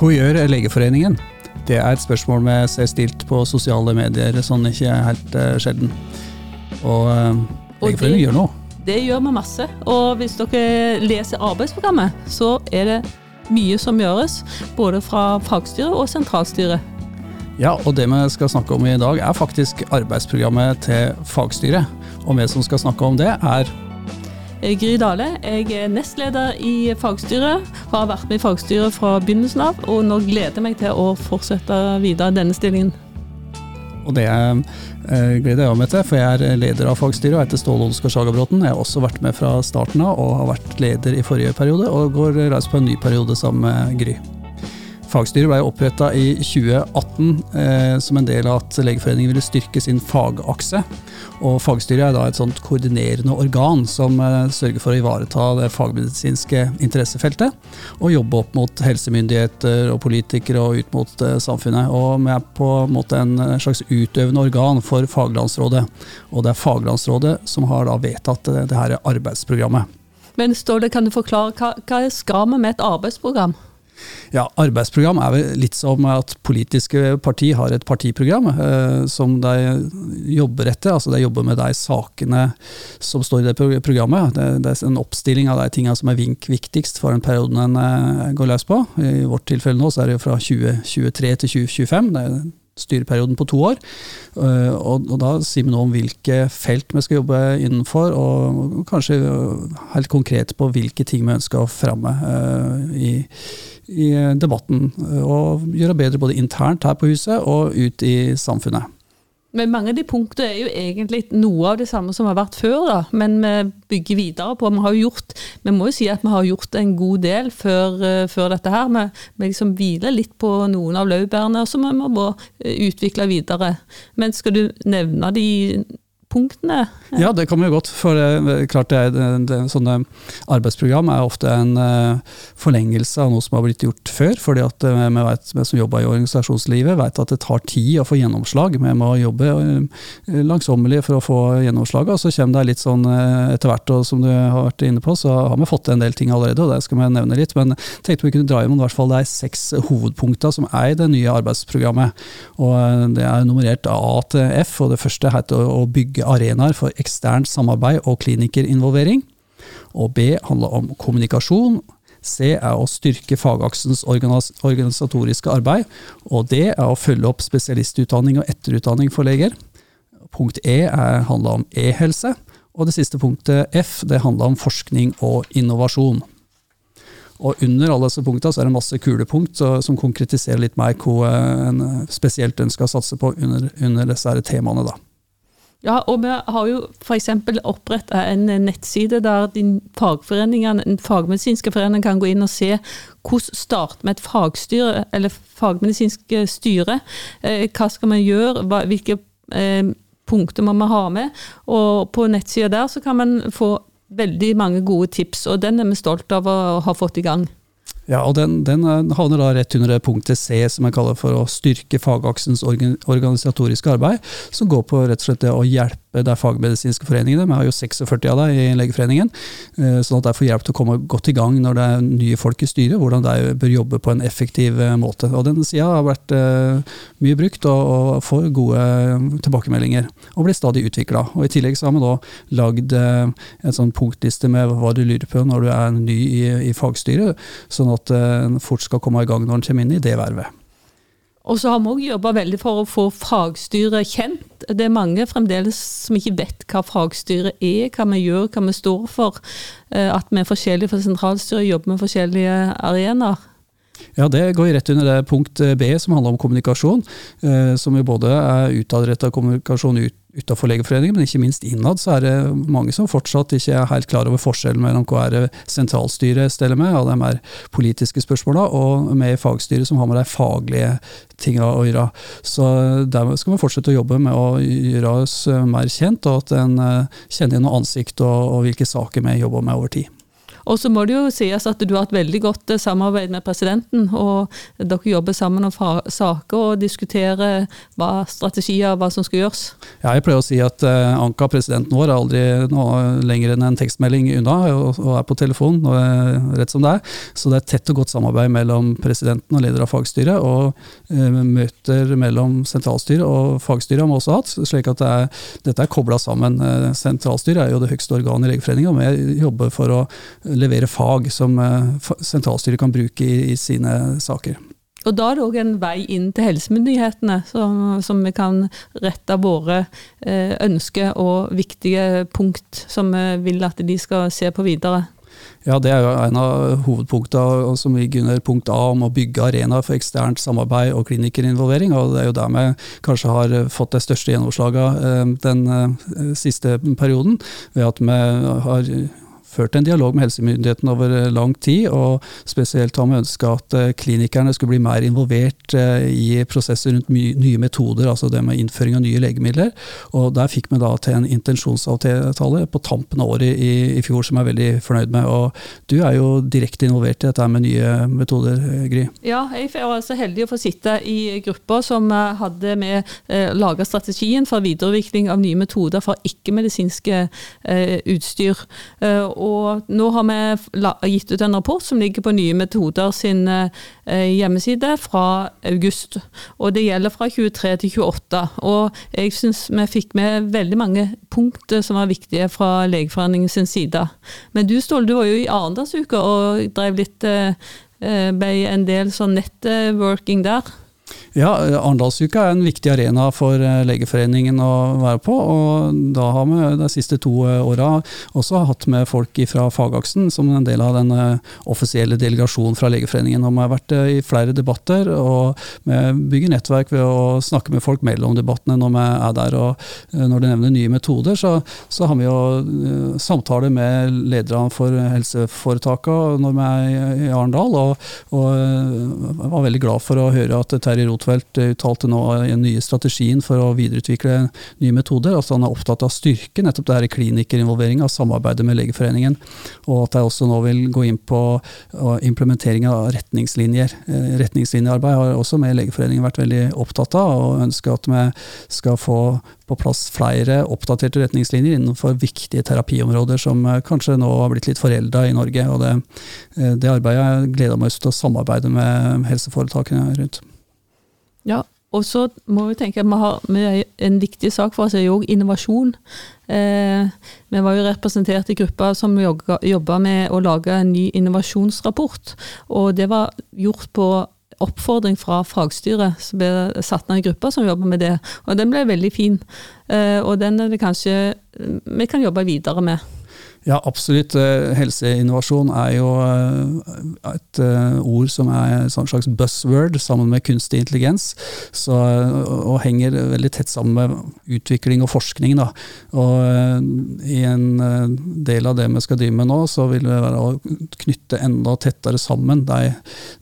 Hva gjør Legeforeningen? Det er et spørsmål vi ser stilt på sosiale medier sånn ikke helt uh, sjelden. Og uh, Legeforeningen gjør noe. Det gjør vi masse. Og hvis dere leser arbeidsprogrammet, så er det mye som gjøres. Både fra fagstyret og sentralstyret. Ja, og det vi skal snakke om i dag er faktisk arbeidsprogrammet til fagstyret. Og vi som skal snakke om det, er Gry Dale. Jeg er nestleder i fagstyret. Har vært med i fagstyret fra begynnelsen av, og nå gleder jeg meg til å fortsette videre denne stillingen. Og det eh, gleder jeg meg til, for jeg er leder av fagstyret og heter Ståle Oskar Sagabråten. Jeg har også vært med fra starten av og har vært leder i forrige periode, og går reist på en ny periode sammen med Gry. Fagstyret ble oppretta i 2018 eh, som en del av at Legeforeningen ville styrke sin fagakse. Og Fagstyret er da et sånt koordinerende organ som eh, sørger for å ivareta det fagmedisinske interessefeltet, og jobbe opp mot helsemyndigheter og politikere og ut mot eh, samfunnet. Og vi er på en måte en slags utøvende organ for Faglandsrådet. Og det er Faglandsrådet som har da vedtatt det, det her arbeidsprogrammet. Men Ståle, kan du forklare hva, hva skal vi med et arbeidsprogram? Ja, Arbeidsprogram er vel litt som at politiske parti har et partiprogram eh, som de jobber etter. altså De jobber med de sakene som står i det programmet. Det, det er en oppstilling av de tingene som er viktigst for den perioden en eh, går løs på. I vårt tilfelle nå så er det jo fra 2023 til 2025. det er styreperioden på to år. Uh, og, og, da sier vi noe om hvilke felt vi skal jobbe innenfor, og kanskje helt konkret på hvilke ting vi ønsker å fremme uh, i, i debatten eh, og gjøre bedre både internt her på huset og ut i samfunnet. Men mange av de punktene er jo egentlig noe av det samme som har vært før, da. Men vi bygger videre på. Vi har jo gjort Vi må jo si at vi har gjort en god del før, uh, før dette her. Vi, vi liksom hviler litt på noen av laurbærene, som vi må utvikle videre. Men skal du nevne de punktene? Ja, det kan vi jo godt. For klart det er, det, sånne arbeidsprogram er ofte en uh, forlengelse av noe som har blitt gjort før. fordi uh, vi, vi som jobber i organisasjonslivet vet at det tar tid å få gjennomslag. Vi må jobbe uh, langsommelig for å få gjennomslag. Og så kommer det litt sånn etter hvert, og som du har vært inne på, så har vi fått en del ting allerede, og det skal vi nevne litt. Men tenkte vi kunne dra gjennom i hvert fall de seks hovedpunktene som er i det nye arbeidsprogrammet. Og det er nummerert A til F, og det første heter å bygge bygge arenaer for eksternt samarbeid og klinikerinvolvering. Og B handler om kommunikasjon. C er å styrke fagaksens organisatoriske arbeid. Og D er å følge opp spesialistutdanning og etterutdanning for leger. Punkt E er, handler om e-helse. Og det siste punktet, F, det handler om forskning og innovasjon. Og under alle disse punktene så er det masse kulepunkt som konkretiserer litt mer hva en spesielt ønsker å satse på under, under disse temaene. da. Ja, og vi har jo f.eks. oppretta en nettside der din fagforeningene, den fagmedisinske foreningen kan gå inn og se hvordan starter vi et fagstyre, eller fagmedisinsk styre. Eh, hva skal vi gjøre, hvilke eh, punkter må vi ha med? Og på nettsida der så kan man få veldig mange gode tips, og den er vi stolt av å ha fått i gang. Ja, og den, den, eh, havner da rett under punktet C, som jeg kaller for å styrke fagaksens organisatoriske arbeid, som går på rett og slett det å hjelpe de fagmedisinske foreningene. Vi har jo 46 av dem i Legeforeningen, eh, sånn at de får hjelp til å komme godt i gang når det er nye folk i styret, hvordan de bør jobbe på en effektiv eh, måte. Og Den sida har vært mye brukt og, og får gode tilbakemeldinger, og blir stadig utvikla. I tillegg så har vi da lagd en sånn punktliste med hva du lurer på når du er ny i, i fagstyret, sånn at en fort skal komme i gang når en kommer inn i det vervet. Og så har vi òg jobba veldig for å få fagstyret kjent. Det er mange fremdeles som ikke vet hva fagstyret er, hva vi gjør, hva vi står for. Eh, at vi er forskjellige fra sentralstyret, jobber med forskjellige arenaer. Ja, Det går rett under det punkt B, som handler om kommunikasjon. Eh, som jo både er utadretta kommunikasjon ut utenfor Legeforeningen, men ikke minst innad, så er det mange som fortsatt ikke er helt klar over forskjellen mellom hva er sentralstyret steller med, av de mer politiske spørsmåla, og med fagstyret som har med de faglige tinga å gjøre. Så der skal vi fortsette å jobbe med å gjøre oss mer kjent, og at en eh, kjenner igjen ansikt og, og hvilke saker vi jobber med over tid. Og så må det jo sies at du har et veldig godt eh, samarbeid med presidenten, og dere jobber sammen om saker og diskuterer hva strategier hva som skal gjøres. Ja, jeg pleier å si at uh, Anka, presidenten vår, er aldri noe lenger enn en tekstmelding unna, og, er på telefon og, rett som det er. Så det er tett og godt samarbeid mellom presidenten og leder av fagstyret, og møter mellom sentralstyret og fagstyret har vi også hatt. slik at det er, dette er kobla sammen. Sentralstyret er jo det høyeste organet i Legeforeninga, og vi jobber for å levere fag som eh, sentralstyret kan bruke i, i sine saker. Og Da er det òg en vei inn til helsemyndighetene, som, som vi kan rette våre eh, ønsker og viktige punkt som vi vil at de skal se på videre. Ja, Det er jo en av hovedpunktene som ligger under punkt A om å bygge arenaer for eksternt samarbeid og klinikerinvolvering. og Det er jo der vi kanskje har fått det største gjennomslaget eh, den eh, siste perioden. Ved at vi har ført en dialog med helsemyndighetene over eh, lang tid, og spesielt har vi ønska at eh, klinikerne skulle bli mer involvert eh, i prosesser rundt nye metoder, altså det med innføring av nye legemidler. Og Der fikk vi da til en intensjonsavtale på tampen av året i, i fjor som jeg er veldig fornøyd med. Og Du er jo direkte involvert i dette med nye metoder, Gry? Ja, jeg var så heldig å få sitte i gruppa som hadde med eh, laga strategien for videreutvikling av nye metoder for ikke-medisinske utstyr. Eh, og nå har vi gitt ut en rapport som ligger på Nye metoder sin eh, hjemmeside fra august. Og det gjelder fra 23 til 28. Og jeg syns vi fikk med veldig mange punkter som var viktige fra Legeforeningen sin side. Men du Ståle, du var jo i Arendalsuka og drev litt eh, eh, ble en del sånn networking der. Ja, Arendalsuka er en viktig arena for eh, Legeforeningen å være på. og Da har vi de siste to eh, åra også hatt med folk fra fagaksen som en del av den eh, offisielle delegasjonen fra Legeforeningen. Og vi har vært i flere debatter, og vi bygger nettverk ved å snakke med folk mellom debattene når vi er der. og Når du nevner nye metoder, så, så har vi jo samtaler med lederne for helseforetakene når vi er i Arendal, og, og var veldig glad for å høre at Terje Roth Rotfeldt uttalte nå i den nye strategien for å videreutvikle nye metoder. altså Han er opptatt av styrke nettopp det her klinikerinvolvering av samarbeidet med Legeforeningen. Og at jeg også nå vil gå inn på implementering av retningslinjer. Eh, retningslinjearbeid har også med Legeforeningen vært veldig opptatt av, og ønsker at vi skal få på plass flere oppdaterte retningslinjer innenfor viktige terapiområder som eh, kanskje nå har blitt litt forelda i Norge. og Det, eh, det arbeidet gleder meg til å samarbeide med helseforetakene rundt. Ja, og så må vi tenke at vi har en viktig sak for oss er jo òg innovasjon. Eh, vi var jo representert i gruppa som jobba med å lage en ny innovasjonsrapport. Og det var gjort på oppfordring fra fagstyret, som ble satt ned en gruppe som jobber med det. Og den ble veldig fin. Eh, og den er det kanskje vi kan jobbe videre med. Ja, absolutt. Eh, helseinnovasjon er jo eh, et eh, ord som er en slags buzzword sammen med kunstig intelligens, så, og henger veldig tett sammen med utvikling og forskning. Da. Og I en del av det vi skal drive med nå, så vil det være å knytte enda tettere sammen de,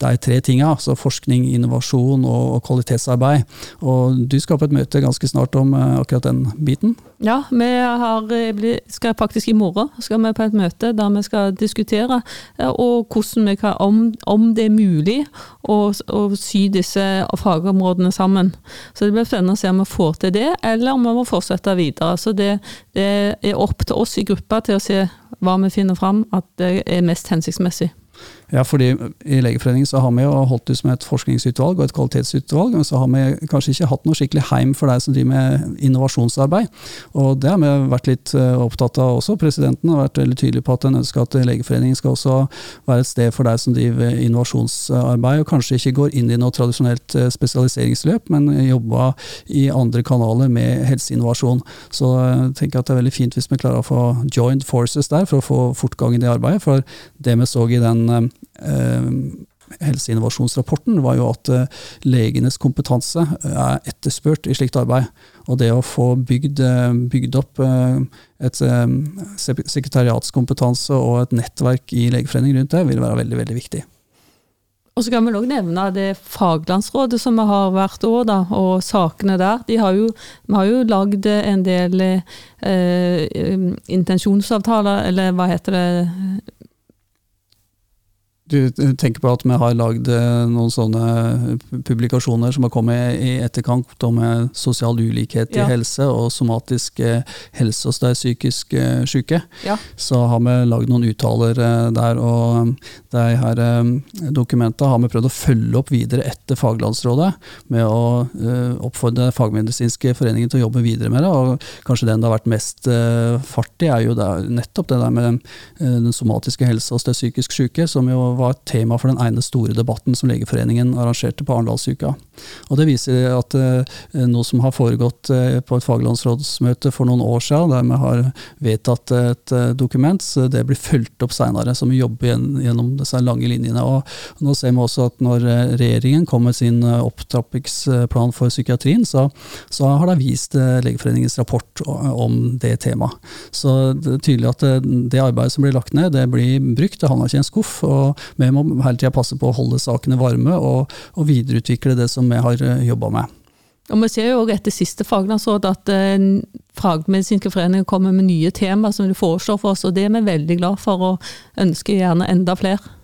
de tre tinga, altså forskning, innovasjon og, kvalitetsarbeid. Og Du skal på et møte ganske snart om akkurat den biten? Ja, vi har, skal faktisk i morgen skal vi på et møte der vi skal diskutere eh, og hvordan vi kan, om, om det er mulig å, å, sy disse fagområdene sammen. Så det blir spennende å se om vi får til det, eller om vi må fortsette videre. Så det, det er opp til oss i gruppa til å se hva vi finner fram at det er mest hensiktsmessig. Ja, fordi I Legeforeningen så har vi jo holdt det som et forskningsutvalg og et kvalitetsutvalg, men så har vi kanskje ikke hatt noe skikkelig heim for deg som driver med innovasjonsarbeid. Og Det har vi vært litt eh, opptatt av også. Presidenten har vært veldig tydelig på at en ønsker at Legeforeningen skal også være et sted for deg som driver innovasjonsarbeid, og kanskje ikke går inn i noe tradisjonelt eh, spesialiseringsløp, men jobber i andre kanaler med helseinnovasjon. Så jeg eh, tenker at det er veldig fint hvis vi klarer å få joined forces der, for å få fortgang i det arbeidet. For det vi så i den helseinnovasjonsrapporten, var jo at eh, legenes kompetanse er etterspurt i slikt arbeid. Og det å få bygd, eh, bygd opp et sekretariatskompetanse og et nettverk i Legeforeningen rundt det, vil være veldig, veldig viktig. Og så kan vi også nevne det faglandsrådet som vi har hvert år, da, og sakene der. De har jo, vi har jo lagd en del eh, intensjonsavtaler, eller hva heter det Du tenker på at vi har lagd eh, noen sånne publikasjoner som har kommet i etterkant om sosial ulikhet i Ja. helse og somatisk eh, helse hos de psykisk eh, syke. Ja. Så har vi lagd noen uttaler der, og de her dokumentene har vi prøvd å følge opp videre etter Faglandsrådet med å oppfordre fagmedisinske foreningen til å jobbe videre med det. og Kanskje den det har vært mest fart i, er jo der, nettopp det der med den somatiske helse hos de psykisk syke, som jo var et tema for den ene store debatten som Legeforeningen arrangerte på Arendalsuka. Og Det viser at eh, noe som har foregått eh, på et faglandsrådsmøte for noen år siden, der vi har vedtatt et eh, dokument, så det blir fulgt opp senere, som vi jobber gjen- gjennom disse lange linjene. Og nå ser vi også at når regjeringen kom med sin opptrappingsplan for psykiatrien, så, så har de vist Legeforeningens rapport om det temaet. Så det er tydelig at det arbeidet som blir lagt ned, det blir brukt, det havner ikke i en skuff. og Vi må hele tida passe på å holde sakene varme og, og videreutvikle det som vi har jobba med. Og Vi ser jo også etter siste faglandsråd at eh, fagmedisinske foreninger kommer med nye temaer som de foreslår for oss, og det er vi veldig glad for, og ønsker gjerne enda flere.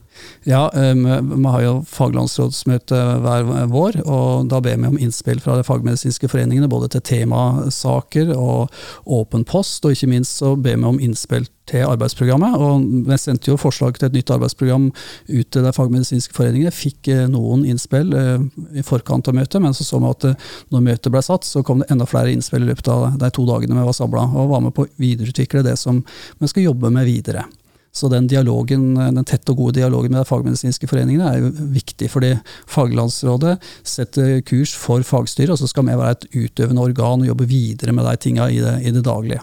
Ja, eh, vi har jo faglandsrådsmøte hver vår, og da ber vi om innspill fra de fagmedisinske foreningene, både til temasaker og åpen post, og ikke minst så ber vi om innspill til arbeidsprogrammet. og Vi sendte jo forslag til et nytt arbeidsprogram ut til de fagmedisinske foreningene. Fikk eh, noen innspill eh, i forkant av møtet, men så så vi at når møtet ble satt, så kom det enda flere innspill i løpet av de to dagene vi var samla, og var med på å videreutvikle det som vi skal jobbe med videre. Så den dialogen, den tette og gode dialogen med de fagmedisinske foreningene er jo viktig, fordi Faglandsrådet setter kurs for fagstyret, og så skal vi være et utøvende organ og jobbe videre med de tinga i, i det daglige.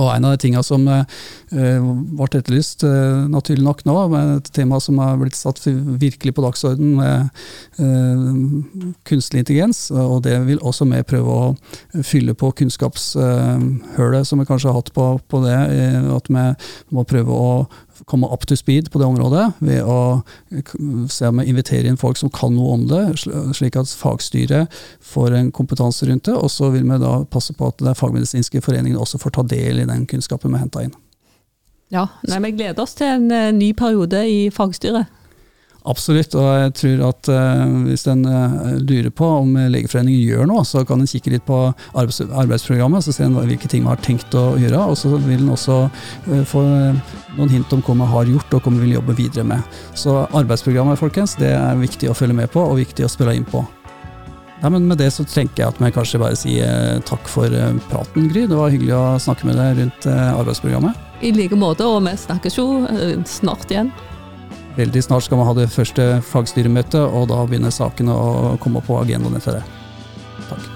Og En av de tingene som eh, ble etterlyst, eh, naturlig nok nå, med et tema som har blitt satt virkelig på dagsordenen med eh, kunstig intelligens, og det vil også vi prøve å fylle på kunnskapshølet som vi kanskje har hatt på, på det. At vi må prøve å komme up to speed på det området ved å se om jeg inviterer inn folk som kan noe om det, slik at fagstyret får en kompetanse rundt det. Og så vil vi da passe på at den fagmedisinske foreningen også får ta del i den kunnskapen vi henta inn. Ja, nei, Vi gleder oss til en eh, ny periode i fagstyret. Absolutt, og jeg tror at eh, hvis en eh, lurer på om Legeforeningen gjør noe, så kan en kikke litt på arbeids arbeidsprogrammet, så ser en hvilke ting vi har tenkt å gjøre. Og så vil en også eh, få noen hint om hva vi har gjort og hva vi vil jobbe videre med. Så arbeidsprogrammet folkens, det er viktig å følge med på og viktig å spille inn på. Nei, men Med det så tenker jeg at vi kanskje bare sier takk for praten, Gry. Det var hyggelig å snakke med deg rundt arbeidsprogrammet. I like måte, og vi snakkes jo snart igjen. Veldig snart skal man ha det første fagstyremøtet, og da begynner sakene å komme på agendaen etter det. Takk.